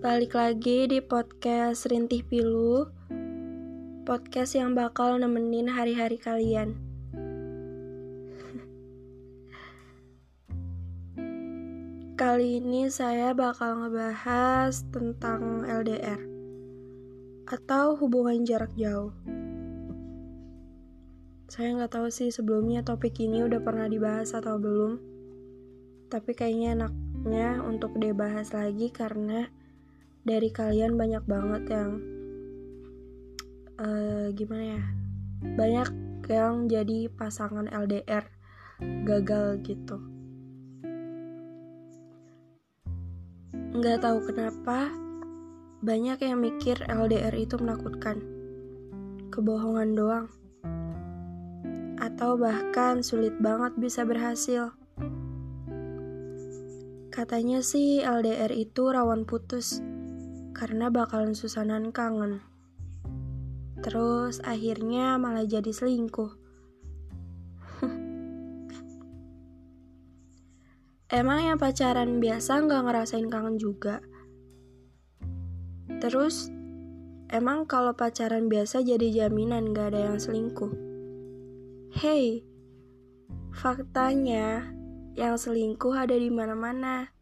Balik lagi di podcast Rintih Pilu Podcast yang bakal nemenin hari-hari kalian. Kali ini saya bakal ngebahas tentang LDR Atau hubungan jarak jauh. Saya nggak tahu sih sebelumnya topik ini udah pernah dibahas atau belum Tapi kayaknya enaknya untuk dibahas lagi karena dari kalian banyak banget yang uh, gimana ya banyak yang jadi pasangan LDR gagal gitu. Nggak tahu kenapa banyak yang mikir LDR itu menakutkan. Kebohongan doang. Atau bahkan sulit banget bisa berhasil. Katanya sih LDR itu rawan putus karena bakalan susanan kangen. Terus akhirnya malah jadi selingkuh. Emang yang pacaran biasa nggak ngerasain kangen juga? Terus, emang kalau pacaran biasa jadi jaminan nggak ada yang selingkuh? Hey, faktanya yang selingkuh ada di mana-mana.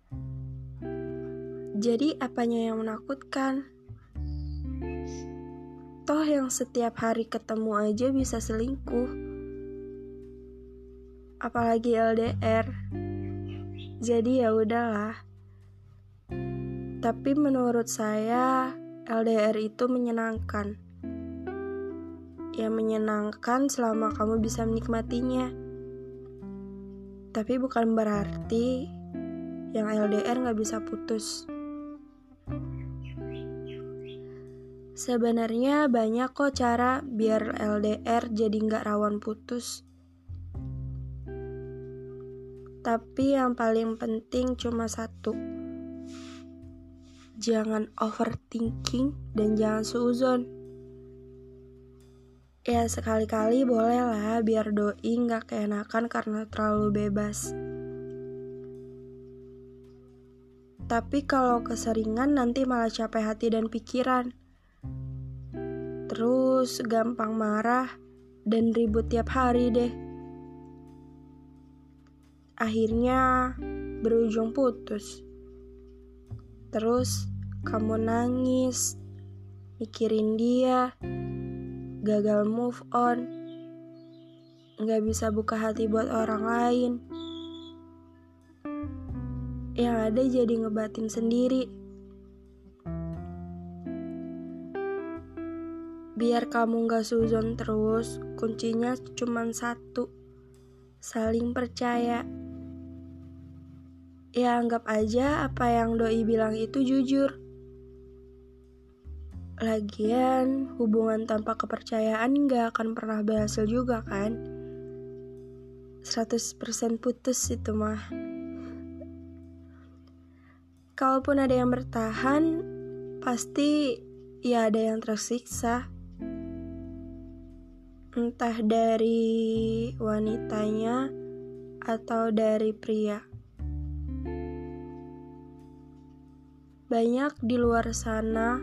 Jadi apanya yang menakutkan? Toh yang setiap hari ketemu aja bisa selingkuh. Apalagi LDR. Jadi ya udahlah. Tapi menurut saya LDR itu menyenangkan. Ya menyenangkan selama kamu bisa menikmatinya. Tapi bukan berarti yang LDR nggak bisa putus. Sebenarnya banyak kok cara biar LDR jadi nggak rawan putus. Tapi yang paling penting cuma satu. Jangan overthinking dan jangan suuzon. Ya sekali-kali boleh lah biar doi nggak keenakan karena terlalu bebas. Tapi kalau keseringan nanti malah capek hati dan pikiran terus gampang marah dan ribut tiap hari deh. Akhirnya berujung putus. Terus kamu nangis, mikirin dia, gagal move on, nggak bisa buka hati buat orang lain. Yang ada jadi ngebatin sendiri. Biar kamu gak suzon terus, kuncinya cuma satu. Saling percaya. Ya anggap aja apa yang doi bilang itu jujur. Lagian, hubungan tanpa kepercayaan gak akan pernah berhasil juga kan? 100% putus itu mah. Kalaupun ada yang bertahan, pasti ya ada yang tersiksa entah dari wanitanya atau dari pria. Banyak di luar sana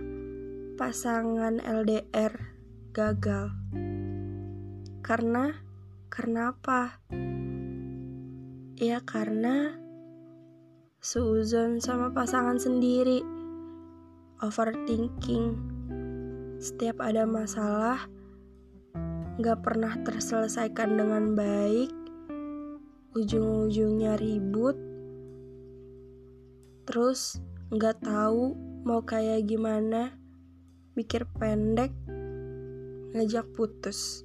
pasangan LDR gagal. Karena karena apa? Ya karena seuzon sama pasangan sendiri. Overthinking. Setiap ada masalah, gak pernah terselesaikan dengan baik, ujung-ujungnya ribut, terus gak tahu mau kayak gimana, mikir pendek, ngajak putus.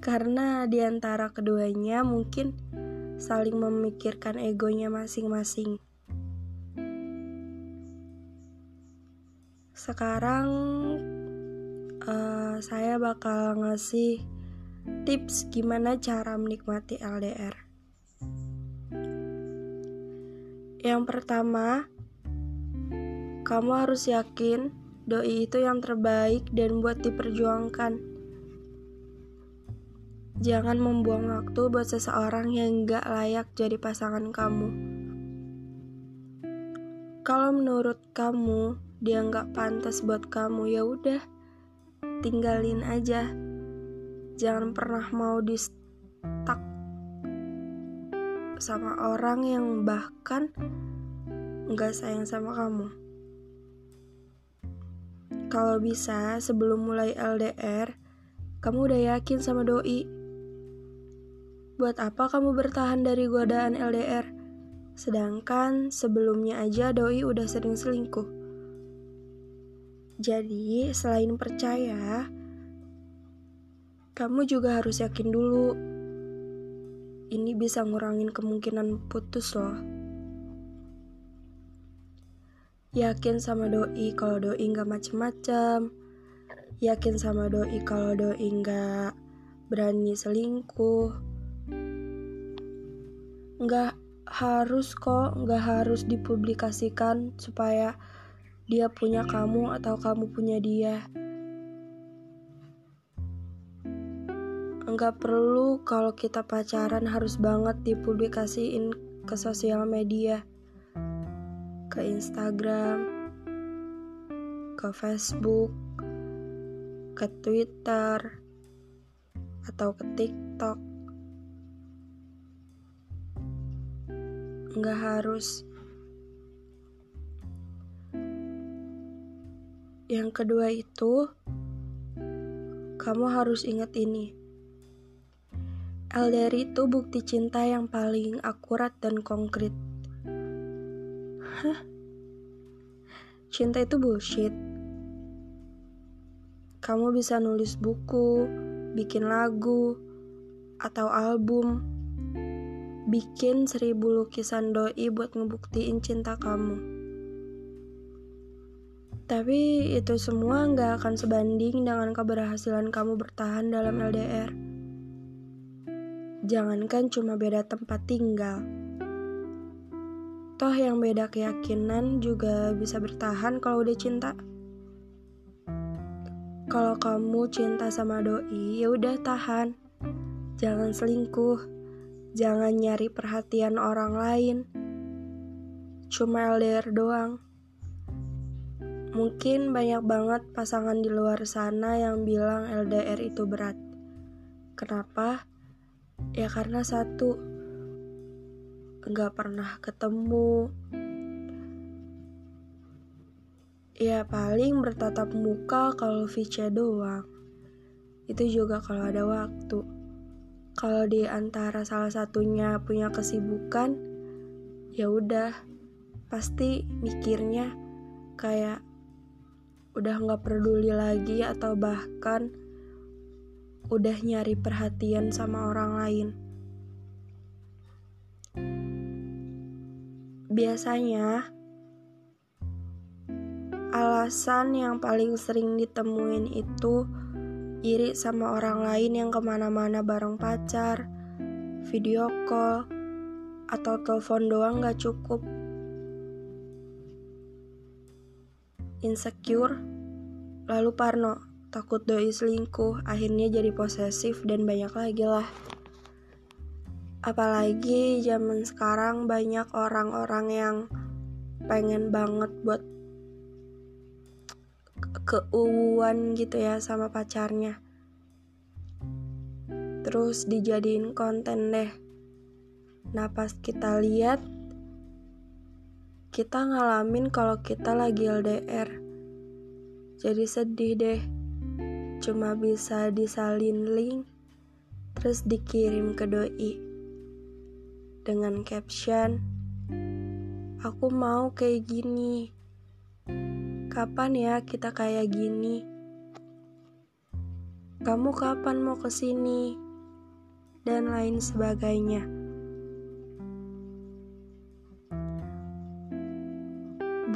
Karena di antara keduanya mungkin saling memikirkan egonya masing-masing. Sekarang uh, saya bakal ngasih tips gimana cara menikmati LDR. Yang pertama, kamu harus yakin doi itu yang terbaik dan buat diperjuangkan. Jangan membuang waktu buat seseorang yang gak layak jadi pasangan kamu. kalau menurut kamu dia nggak pantas buat kamu ya udah tinggalin aja. Jangan pernah mau di stuck sama orang yang bahkan nggak sayang sama kamu. Kalau bisa sebelum mulai LDR kamu udah yakin sama doi. Buat apa kamu bertahan dari godaan LDR Sedangkan sebelumnya aja doi udah sering selingkuh. Jadi, selain percaya, kamu juga harus yakin dulu. Ini bisa ngurangin kemungkinan putus loh. Yakin sama doi kalau doi nggak macem-macem. Yakin sama doi kalau doi nggak berani selingkuh. Nggak harus kok nggak harus dipublikasikan supaya dia punya kamu atau kamu punya dia. Nggak perlu kalau kita pacaran harus banget dipublikasiin ke sosial media. Ke Instagram ke Facebook ke Twitter atau ke TikTok. Nggak harus. Yang kedua itu, kamu harus ingat ini. LDR itu bukti cinta yang paling akurat dan konkret. Hah? Cinta itu bullshit. Kamu bisa nulis buku, bikin lagu, atau album, bikin seribu lukisan doi buat ngebuktiin cinta kamu. Tapi itu semua nggak akan sebanding dengan keberhasilan kamu bertahan dalam LDR. Jangankan cuma beda tempat tinggal. Toh yang beda keyakinan juga bisa bertahan kalau udah cinta. Kalau kamu cinta sama doi, ya udah tahan. Jangan selingkuh. Jangan nyari perhatian orang lain. Cuma LDR doang. Mungkin banyak banget pasangan di luar sana yang bilang LDR itu berat. Kenapa? Ya karena satu, nggak pernah ketemu. Ya paling bertatap muka kalau VC doang. Itu juga kalau ada waktu kalau di antara salah satunya punya kesibukan ya udah pasti mikirnya kayak udah nggak peduli lagi atau bahkan udah nyari perhatian sama orang lain. Biasanya alasan yang paling sering ditemuin itu iri sama orang lain yang ke mana-mana bareng pacar, video call, atau telepon doang gak cukup. Insecure, lalu parno, takut doi selingkuh, akhirnya jadi posesif dan banyak lagi lah. Apalagi zaman sekarang banyak orang-orang yang pengen banget buat keuuan gitu ya sama pacarnya. Terus dijadiin konten deh. Nah pas kita lihat kita ngalamin kalau kita lagi LDR jadi sedih deh cuma bisa disalin link terus dikirim ke doi dengan caption aku mau kayak gini Kapan ya kita kayak gini? Kamu kapan mau ke sini? Dan lain sebagainya.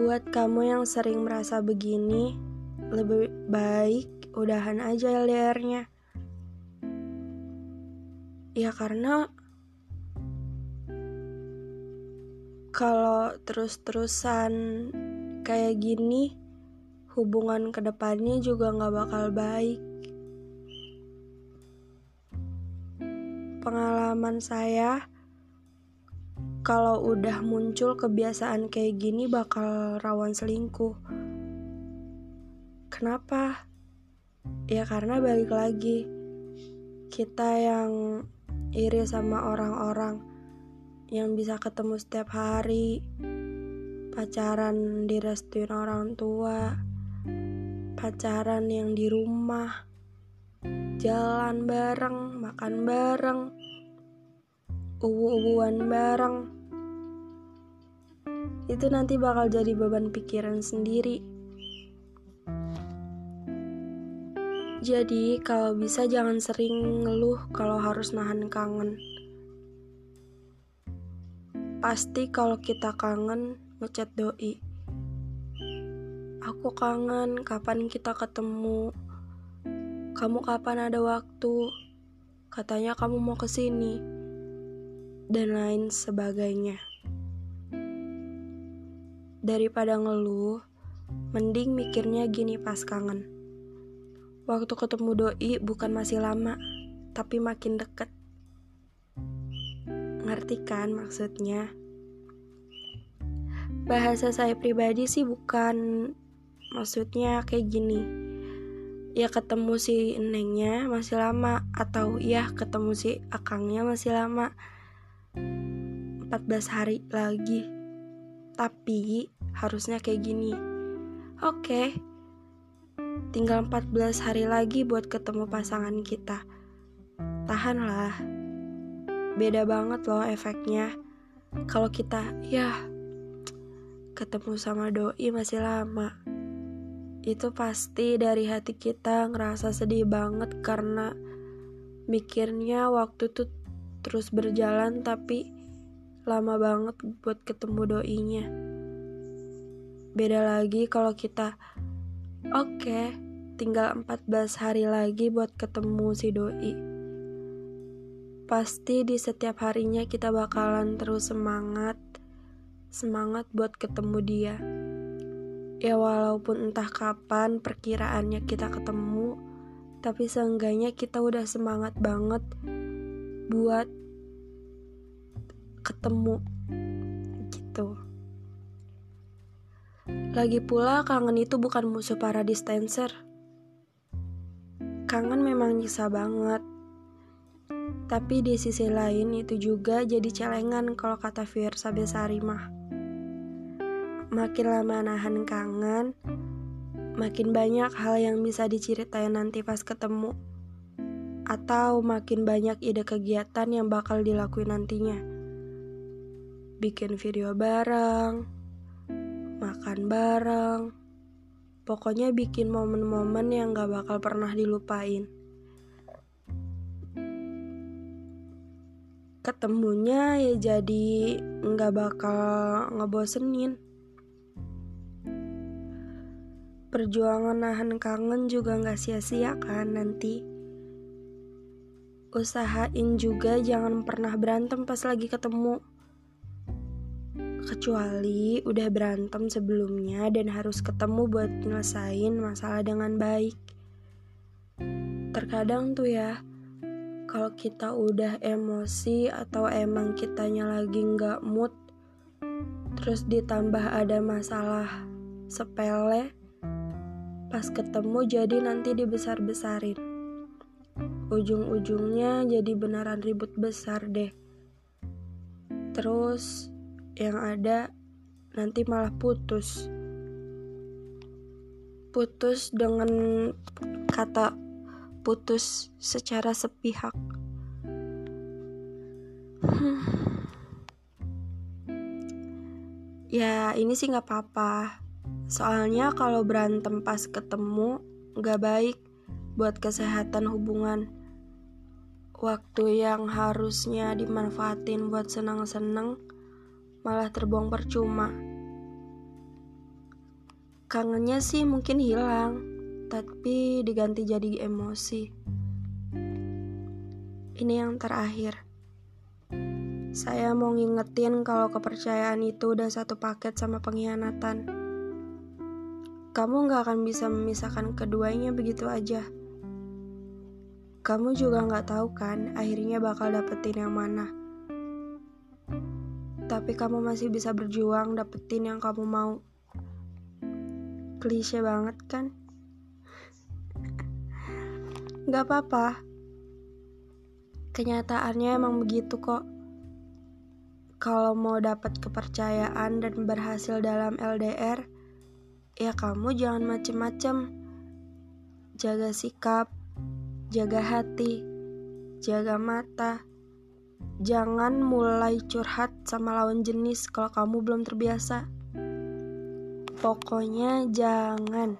Buat kamu yang sering merasa begini, lebih baik udahan aja LDR-nya. Ya karena kalau terus-terusan kayak gini, hubungan ke depannya juga gak bakal baik. Pengalaman saya, kalau udah muncul kebiasaan kayak gini bakal rawan selingkuh. Kenapa? Ya karena balik lagi kita yang iri sama orang-orang yang bisa ketemu setiap hari, pacaran direstuin orang tua, pacaran yang di rumah, jalan bareng, makan bareng, ubu-ubuan bareng. Itu nanti bakal jadi beban pikiran sendiri. Jadi, kalau bisa jangan sering ngeluh kalau harus nahan kangen. Pasti kalau kita kangen, ngechat doi. Aku kangen, kapan kita ketemu? Kamu kapan ada waktu? Katanya kamu mau ke sini. Dan lain sebagainya. Daripada ngeluh, mending mikirnya gini pas kangen. Waktu ketemu doi bukan masih lama, tapi makin deket. Ngerti kan maksudnya? bahasa saya pribadi sih bukan maksudnya kayak gini ya ketemu si nengnya masih lama atau ya ketemu si akangnya masih lama 14 hari lagi tapi harusnya kayak gini oke okay. tinggal 14 hari lagi buat ketemu pasangan kita tahanlah beda banget loh efeknya kalau kita ya ketemu sama doi masih lama. Itu pasti dari hati kita ngerasa sedih banget karena mikirnya waktu tuh terus berjalan tapi lama banget buat ketemu doinya. Beda lagi kalau kita oke, okay, tinggal 14 hari lagi buat ketemu si doi. Pasti di setiap harinya kita bakalan terus semangat semangat buat ketemu dia. Ya walaupun entah kapan perkiraannya kita ketemu, tapi seenggaknya kita udah semangat banget buat ketemu gitu. Lagi pula kangen itu bukan musuh para dispenser. Kangen memang nyisa banget. Tapi di sisi lain itu juga jadi celengan kalau kata Fiersa Besari mah. Makin lama nahan kangen, makin banyak hal yang bisa diceritain nanti pas ketemu. Atau makin banyak ide kegiatan yang bakal dilakuin nantinya. Bikin video bareng, makan bareng, pokoknya bikin momen-momen yang gak bakal pernah dilupain. Ketemunya ya jadi nggak bakal ngebosenin. Perjuangan nahan kangen juga gak sia-sia kan nanti. Usahain juga jangan pernah berantem pas lagi ketemu. Kecuali udah berantem sebelumnya dan harus ketemu buat nyelesain masalah dengan baik. Terkadang tuh ya, kalau kita udah emosi atau emang kitanya lagi nggak mood, terus ditambah ada masalah sepele, Pas ketemu jadi nanti dibesar-besarin. Ujung-ujungnya jadi beneran ribut besar deh. Terus yang ada nanti malah putus. Putus dengan kata putus secara sepihak. Ya ini sih nggak apa-apa Soalnya kalau berantem pas ketemu gak baik buat kesehatan hubungan. Waktu yang harusnya dimanfaatin buat senang-senang malah terbuang percuma. Kangennya sih mungkin hilang, tapi diganti jadi emosi. Ini yang terakhir. Saya mau ngingetin kalau kepercayaan itu udah satu paket sama pengkhianatan kamu gak akan bisa memisahkan keduanya begitu aja. Kamu juga gak tahu kan akhirnya bakal dapetin yang mana. Tapi kamu masih bisa berjuang dapetin yang kamu mau. Klise banget kan? Gak apa-apa. Kenyataannya emang begitu kok. Kalau mau dapat kepercayaan dan berhasil dalam LDR, ya kamu jangan macem-macem. Jaga sikap, jaga hati, jaga mata. Jangan mulai curhat sama lawan jenis kalau kamu belum terbiasa. Pokoknya jangan.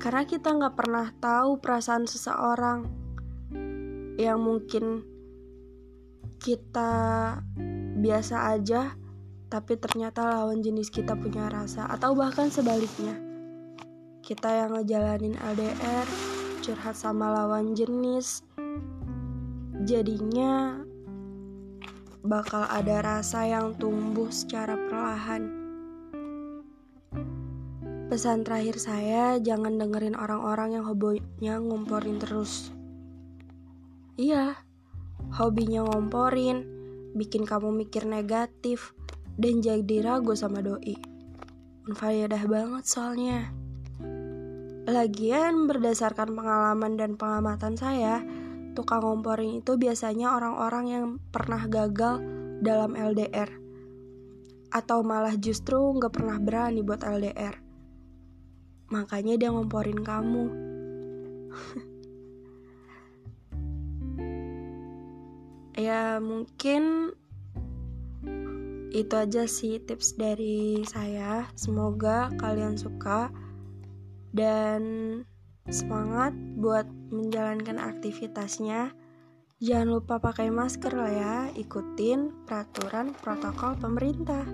Karena kita nggak pernah tahu perasaan seseorang yang mungkin kita biasa aja tapi ternyata lawan jenis kita punya rasa atau bahkan sebaliknya kita yang ngejalanin LDR curhat sama lawan jenis jadinya bakal ada rasa yang tumbuh secara perlahan pesan terakhir saya jangan dengerin orang-orang yang hobinya ngomporin terus iya hobinya ngomporin, bikin kamu mikir negatif, dan jadi ragu sama doi. Unfaedah banget soalnya. Lagian berdasarkan pengalaman dan pengamatan saya, tukang ngomporin itu biasanya orang-orang yang pernah gagal dalam LDR. Atau malah justru nggak pernah berani buat LDR. Makanya dia ngomporin kamu. ya mungkin itu aja sih tips dari saya semoga kalian suka dan semangat buat menjalankan aktivitasnya. Jangan lupa pakai masker lah ya. Ikutin peraturan protokol pemerintah